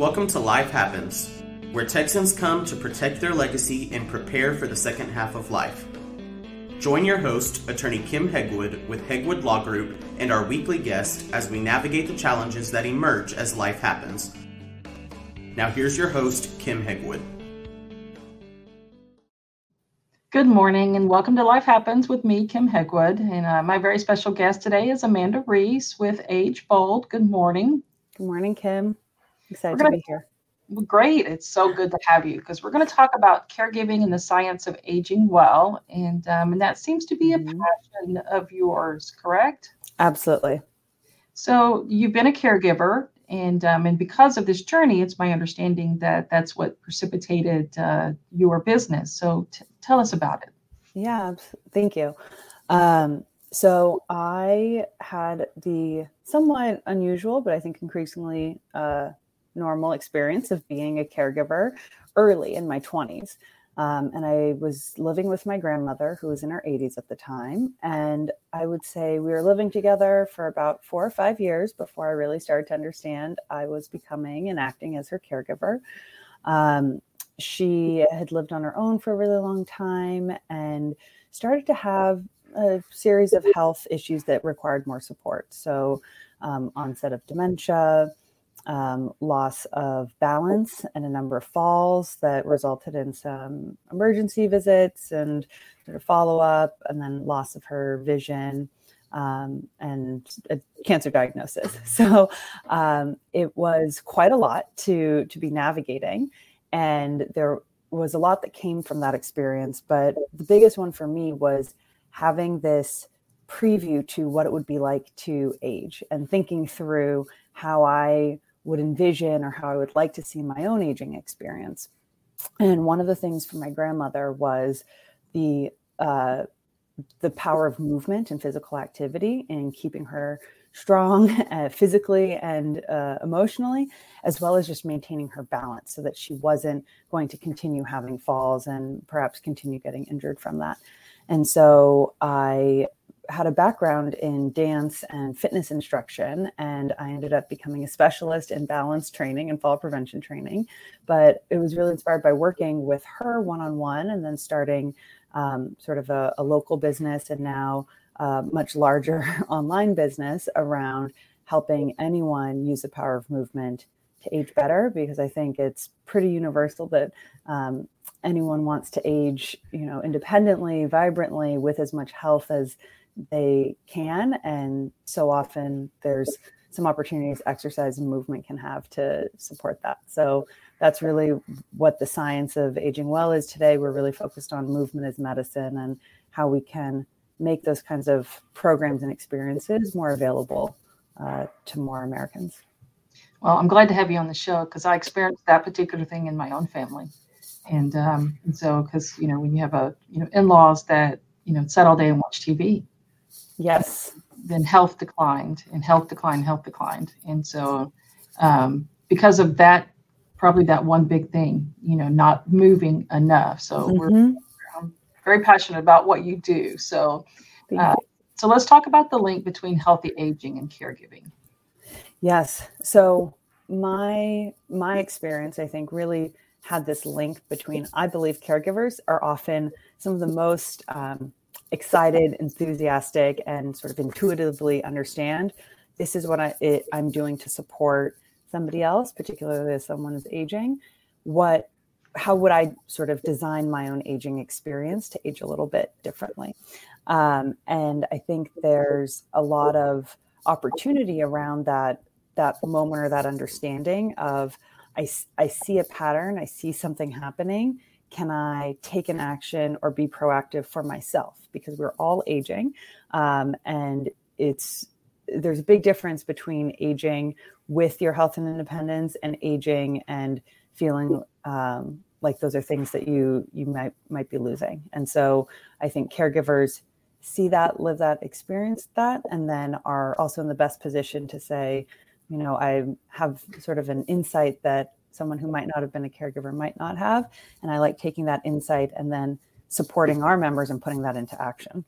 Welcome to Life Happens, where Texans come to protect their legacy and prepare for the second half of life. Join your host, attorney Kim Hegwood with Hegwood Law Group, and our weekly guest as we navigate the challenges that emerge as life happens. Now, here's your host, Kim Hegwood. Good morning and welcome to Life Happens with me, Kim Hegwood. And uh, my very special guest today is Amanda Reese with Age Bold. Good morning. Good morning, Kim. Excited gonna, to be here. Great. It's so good to have you because we're going to talk about caregiving and the science of aging well. And, um, and that seems to be a mm-hmm. passion of yours, correct? Absolutely. So you've been a caregiver, and um, and because of this journey, it's my understanding that that's what precipitated uh, your business. So t- tell us about it. Yeah, thank you. Um, so I had the somewhat unusual, but I think increasingly uh, normal experience of being a caregiver early in my 20s. Um, and I was living with my grandmother, who was in her 80s at the time. And I would say we were living together for about four or five years before I really started to understand I was becoming and acting as her caregiver. Um, she had lived on her own for a really long time and started to have a series of health issues that required more support. So, um, onset of dementia, um, loss of balance and a number of falls that resulted in some emergency visits and sort of follow up, and then loss of her vision um, and a cancer diagnosis. So um, it was quite a lot to to be navigating, and there was a lot that came from that experience. But the biggest one for me was having this preview to what it would be like to age and thinking through how I would envision or how I would like to see my own aging experience. And one of the things for my grandmother was the uh, the power of movement and physical activity in keeping her strong uh, physically and uh, emotionally, as well as just maintaining her balance so that she wasn't going to continue having falls and perhaps continue getting injured from that. And so I had a background in dance and fitness instruction, and I ended up becoming a specialist in balance training and fall prevention training. But it was really inspired by working with her one on one and then starting um, sort of a, a, local business and now a much larger online business around helping anyone use the power of movement to age better because I think it's pretty universal that um, anyone wants to age, you know, independently, vibrantly, with as much health as they can. And so often there's some opportunities exercise and movement can have to support that. So that's really what the science of aging well is today. We're really focused on movement as medicine and how we can make those kinds of programs and experiences more available uh, to more Americans. Well, I'm glad to have you on the show because I experienced that particular thing in my own family, and um, and so because you know when you have a you know in-laws that you know sat all day and watch TV, Yes. Then health declined and health declined, health declined. And so um, because of that, probably that one big thing, you know, not moving enough. So mm-hmm. we're I'm very passionate about what you do. So uh, so let's talk about the link between healthy aging and caregiving. Yes. So my my experience, I think, really had this link between. I believe caregivers are often some of the most um, excited, enthusiastic, and sort of intuitively understand this is what I, it, I'm doing to support somebody else, particularly if someone is aging. What, how would I sort of design my own aging experience to age a little bit differently? Um, and I think there's a lot of opportunity around that that moment or that understanding of I, I see a pattern, I see something happening, can I take an action or be proactive for myself? Because we're all aging, um, and it's there's a big difference between aging with your health and independence and aging and feeling um, like those are things that you you might might be losing. And so I think caregivers see that, live that, experience that, and then are also in the best position to say, you know, I have sort of an insight that someone who might not have been a caregiver might not have. And I like taking that insight and then supporting our members and putting that into action.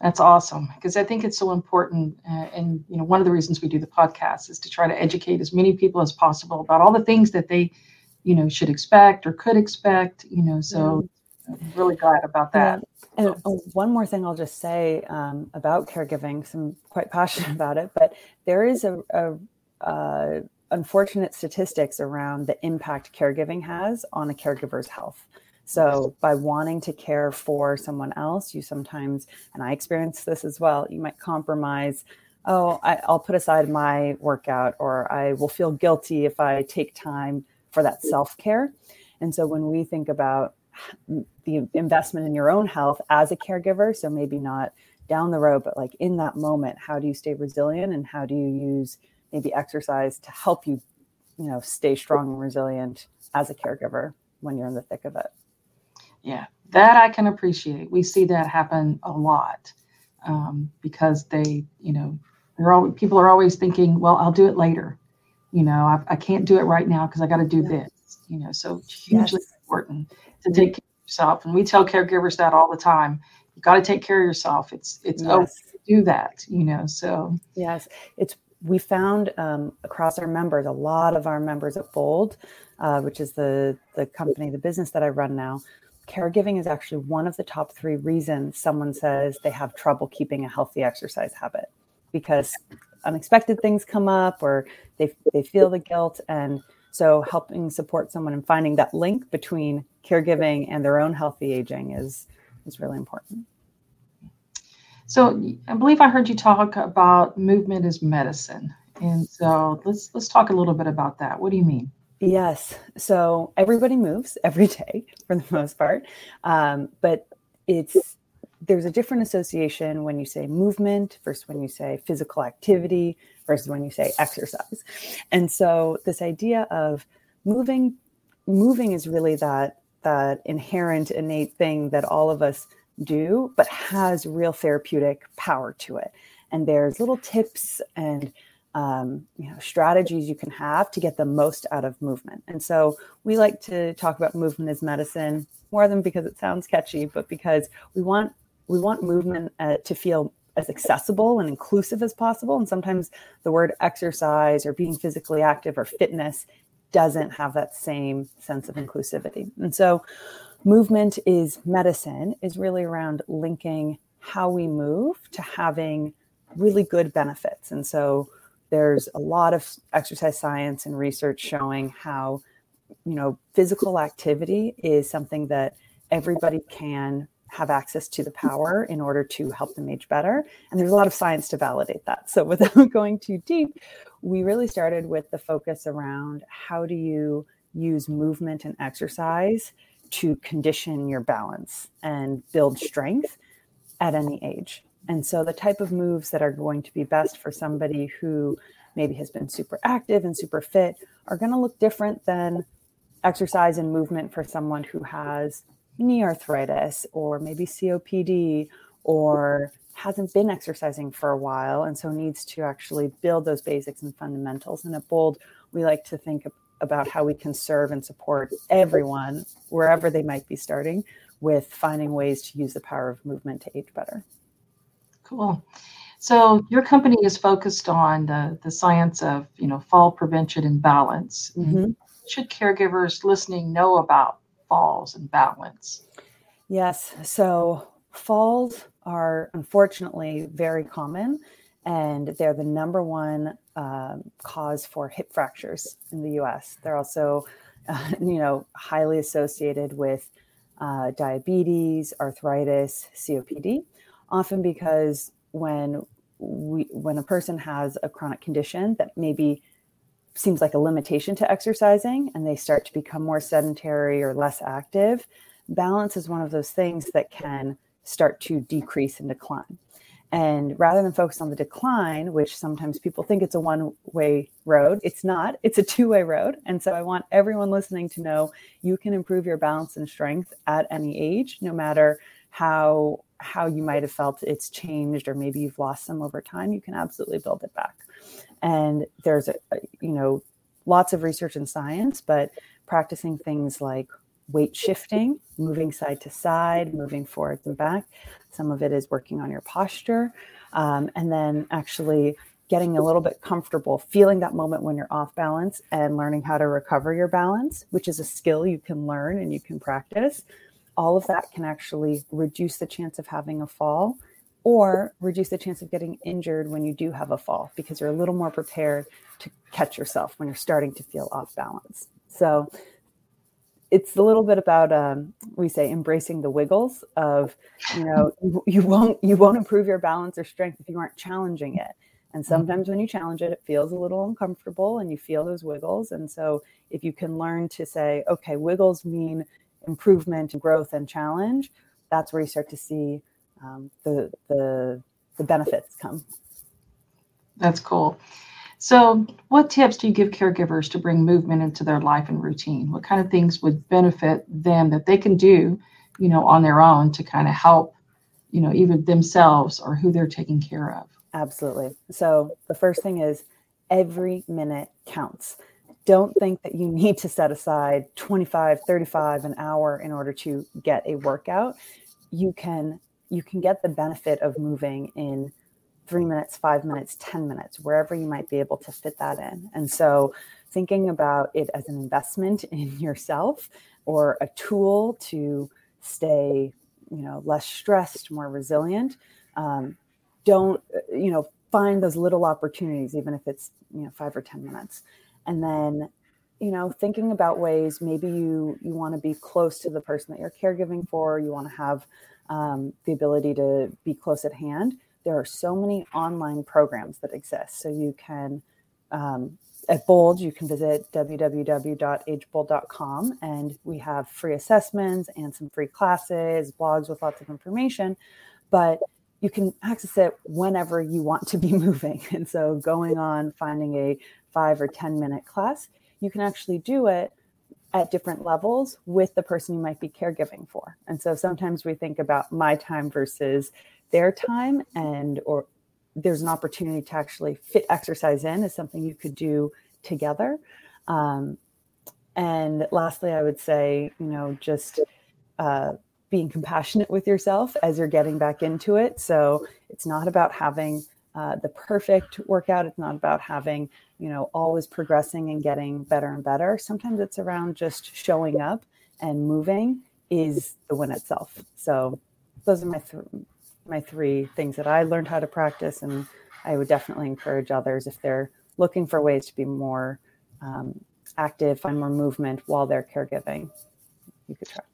That's awesome because I think it's so important. Uh, and you know, one of the reasons we do the podcast is to try to educate as many people as possible about all the things that they, you know, should expect or could expect. You know, so I'm really glad about that. And, and oh, one more thing I'll just say um, about caregiving, because I'm quite passionate about it, but there is a, a, a unfortunate statistics around the impact caregiving has on a caregiver's health. So, by wanting to care for someone else, you sometimes, and I experience this as well, you might compromise. Oh, I, will put aside my workout, or I will feel guilty if I take time for that self care. And so, when we think about the investment in your own health as a caregiver, so maybe not down the road, but like in that moment, how do you stay resilient and how do you use maybe exercise to help you, you know, stay strong and resilient as a caregiver when you're in the thick of it? Yeah, that I can appreciate. We see that happen a lot um, because they, you know, they're all people are always thinking, well, I'll do it later. You know, I, I can't do it right now because I got to do this. You know, so hugely yes. important to mm-hmm. take care of yourself. And we tell caregivers that all the time. You got to take care of yourself. It's it's yes. okay to do that. You know, so yes, it's we found um, across our members, a lot of our members at Bold, uh, which is the the company, the business that I run now, caregiving is actually one of the top three reasons someone says they have trouble keeping a healthy exercise habit because unexpected things come up or they, they feel the guilt. And so helping support someone and finding that link between caregiving and their own healthy aging is, is really important. So I believe I heard you talk about movement as medicine. And so let's let's talk a little bit about that. What do you mean? Yes. So everybody moves every day for the most part. Um, but it's there's a different association when you say movement versus when you say physical activity versus when you say exercise. And so this idea of moving moving is really that that inherent innate thing that all of us do but has real therapeutic power to it. And there's little tips and um, you know strategies you can have to get the most out of movement. And so we like to talk about movement as medicine more than because it sounds catchy but because we want we want movement uh, to feel as accessible and inclusive as possible. And sometimes the word exercise or being physically active or fitness doesn't have that same sense of inclusivity. And so movement is medicine is really around linking how we move to having really good benefits and so there's a lot of exercise science and research showing how, you know, physical activity is something that everybody can have access to the power in order to help them age better. And there's a lot of science to validate that. So without going too deep, we really started with the focus around how do you use movement and exercise to condition your balance and build strength at any age. And so the type of moves that are going to be best for somebody who maybe has been super active and super fit are going to look different than exercise and movement for someone who has knee arthritis or maybe COPD or hasn't been exercising for a while and so needs to actually build those basics and fundamentals. And at Bold, we like to think about how we can serve and support everyone wherever they might be starting with finding ways to use the power of movement to age better. Cool. So your company is focused on the, the science of you know fall prevention and balance. Mm-hmm. Should caregivers listening know about falls and balance? Yes. So falls are unfortunately very common, and they're the number one um, cause for hip fractures in the U.S. They're also, uh, you know, highly associated with uh, diabetes, arthritis, COPD often because when we when a person has a chronic condition that maybe seems like a limitation to exercising and they start to become more sedentary or less active balance is one of those things that can start to decrease and decline and rather than focus on the decline which sometimes people think it's a one way road it's not. It's a two way road. And so i want everyone listening to know you can improve your balance and strength at any age no matter how how you might have felt it's changed or maybe you've lost some over time you can absolutely build it back. And there's a, you know lots of research and science but practicing things like weight shifting, moving side to side, moving forwards and back. Some of it is working on your posture. Um, and then actually getting a little bit comfortable, feeling that moment when you're off balance and learning how to recover your balance, which is a skill you can learn and you can practice. All of that can actually reduce the chance of having a fall or reduce the chance of getting injured when you do have a fall because you're a little more prepared to catch yourself when you're starting to feel off balance. So it's a little bit about um, we say embracing the wiggles of you know you, you won't you won't improve your balance or strength if you aren't challenging it and mm-hmm. sometimes when you challenge it, it feels a little uncomfortable and you feel those wiggles. And so if you can learn to say, okay, wiggles mean improvement, growth, and challenge, that's where you start to see um, the, the, the benefits come. That's cool. So, what tips do you give caregivers to bring movement into their life and routine? What kind of things would benefit them that they can do, you know, on their own to kind of help, you know, even themselves or who they're taking care of? Absolutely. So the first thing is every minute counts. Don't think that you need to set aside 25, 35 an hour in order to get a workout. You can you can get the benefit of moving in 3 minutes, 5 minutes, 10 minutes, wherever you might be able to fit that in. And so thinking about it as an investment in yourself or a tool to stay, you know, less stressed, more resilient, um, don't you know find those little opportunities even if it's you know five or ten minutes and then you know thinking about ways maybe you you want to be close to the person that you're caregiving for you want to have um, the ability to be close at hand there are so many online programs that exist so you can um, at bold you can visit www.agebold.com and we have free assessments and some free classes blogs with lots of information but you can access it whenever you want to be moving. And so going on finding a five or 10 minute class, you can actually do it at different levels with the person you might be caregiving for. And so sometimes we think about my time versus their time and or there's an opportunity to actually fit exercise in as something you could do together. Um, and lastly, I would say, you know, just uh, being compassionate with yourself as you're getting back into it. So it's not about having uh, the perfect workout. It's not about having, you know, always progressing and getting better and better. Sometimes it's around just showing up and moving is the win itself. So those are my th- my three things that I learned how to practice, and I would definitely encourage others if they're looking for ways to be more um, active, find more movement while they're caregiving. You could try.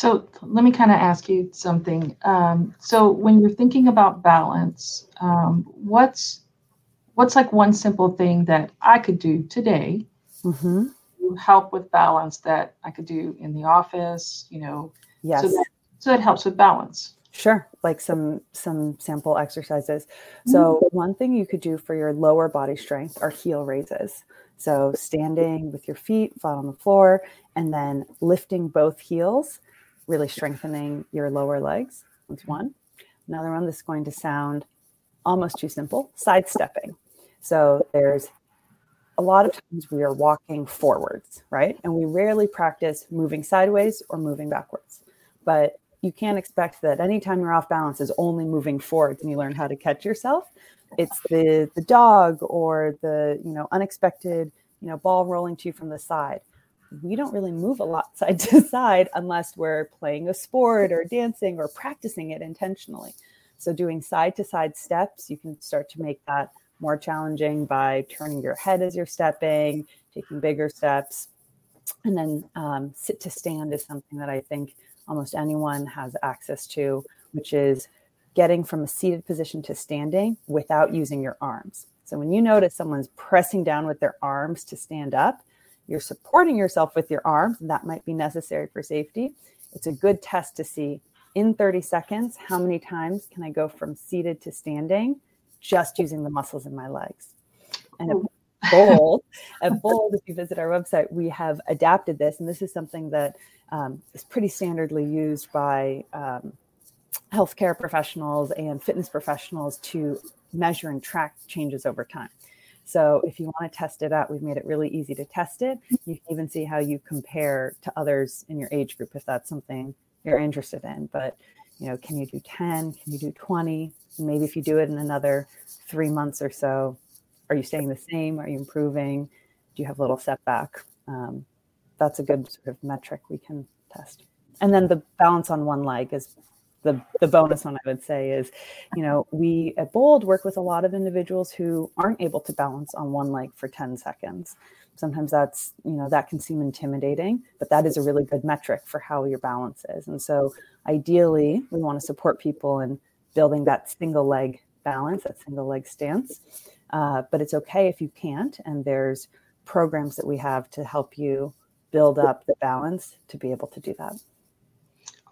So let me kind of ask you something. Um, so when you're thinking about balance, um, what's what's like one simple thing that I could do today mm-hmm. to help with balance that I could do in the office? You know, yes. So that, so that helps with balance. Sure, like some some sample exercises. So mm-hmm. one thing you could do for your lower body strength are heel raises. So standing with your feet flat on the floor and then lifting both heels really strengthening your lower legs. That's one. Another one that's going to sound almost too simple sidestepping. So there's a lot of times we are walking forwards, right? And we rarely practice moving sideways or moving backwards. But you can't expect that anytime you're off balance is only moving forwards and you learn how to catch yourself. It's the the dog or the you know unexpected you know ball rolling to you from the side we don't really move a lot side to side unless we're playing a sport or dancing or practicing it intentionally. So, doing side to side steps, you can start to make that more challenging by turning your head as you're stepping, taking bigger steps. And then um, sit to stand is something that I think almost anyone has access to, which is getting from a seated position to standing without using your arms. So, when you notice someone's pressing down with their arms to stand up, you're supporting yourself with your arms, that might be necessary for safety. It's a good test to see in 30 seconds how many times can I go from seated to standing just using the muscles in my legs. And at Bold, at Bold, if you visit our website, we have adapted this, and this is something that um, is pretty standardly used by um, healthcare professionals and fitness professionals to measure and track changes over time. So if you want to test it out, we've made it really easy to test it. You can even see how you compare to others in your age group if that's something you're interested in. But you know, can you do 10? Can you do 20? Maybe if you do it in another three months or so, are you staying the same? Are you improving? Do you have a little setback? Um, that's a good sort of metric we can test. And then the balance on one leg is the, the bonus one I would say is, you know, we at Bold work with a lot of individuals who aren't able to balance on one leg for 10 seconds. Sometimes that's, you know, that can seem intimidating, but that is a really good metric for how your balance is. And so ideally, we want to support people in building that single leg balance, that single leg stance. Uh, but it's okay if you can't. And there's programs that we have to help you build up the balance to be able to do that.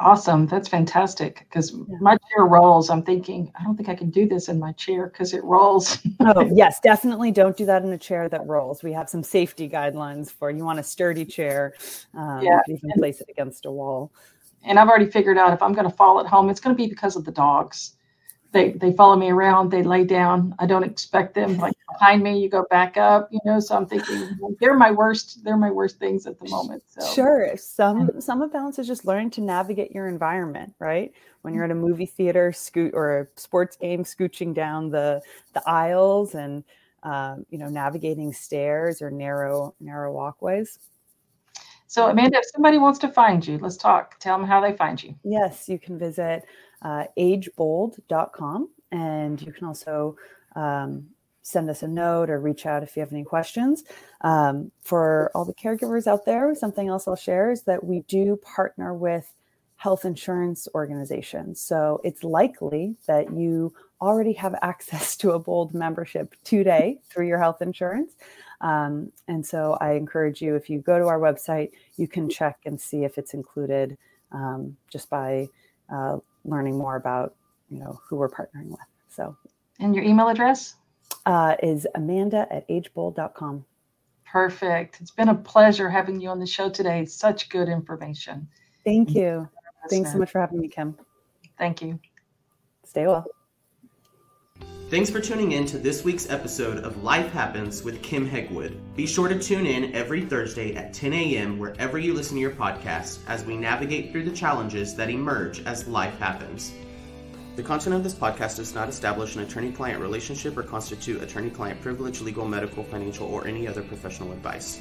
Awesome. That's fantastic. Because yeah. my chair rolls. I'm thinking, I don't think I can do this in my chair because it rolls. oh, yes. Definitely don't do that in a chair that rolls. We have some safety guidelines for you want a sturdy chair. Um, yeah. You can place it against a wall. And I've already figured out if I'm going to fall at home, it's going to be because of the dogs they they follow me around they lay down i don't expect them like behind me you go back up you know so i'm thinking they're my worst they're my worst things at the moment so. Sure some some of balance is just learning to navigate your environment right? When you're at a movie theater scoot or a sports game scooching down the the aisles and um, you know navigating stairs or narrow narrow walkways. So amanda if somebody wants to find you let's talk. Tell them how they find you. Yes you can visit uh, agebold.com. And you can also um, send us a note or reach out if you have any questions. Um, for all the caregivers out there, something else I'll share is that we do partner with health insurance organizations. So it's likely that you already have access to a Bold membership today through your health insurance. Um, and so I encourage you, if you go to our website, you can check and see if it's included um, just by uh, learning more about you know who we're partnering with. So, and your email address uh, is Amanda at agebold.com. Perfect. It's been a pleasure having you on the show today. Such good information. Thank you. Thanks so much for having me, Kim. Thank you. Stay well. Thanks for tuning in to this week's episode of Life Happens with Kim Hegwood. Be sure to tune in every Thursday at 10 a.m. wherever you listen to your podcast as we navigate through the challenges that emerge as life happens. The content of this podcast does not establish an attorney client relationship or constitute attorney client privilege, legal, medical, financial, or any other professional advice.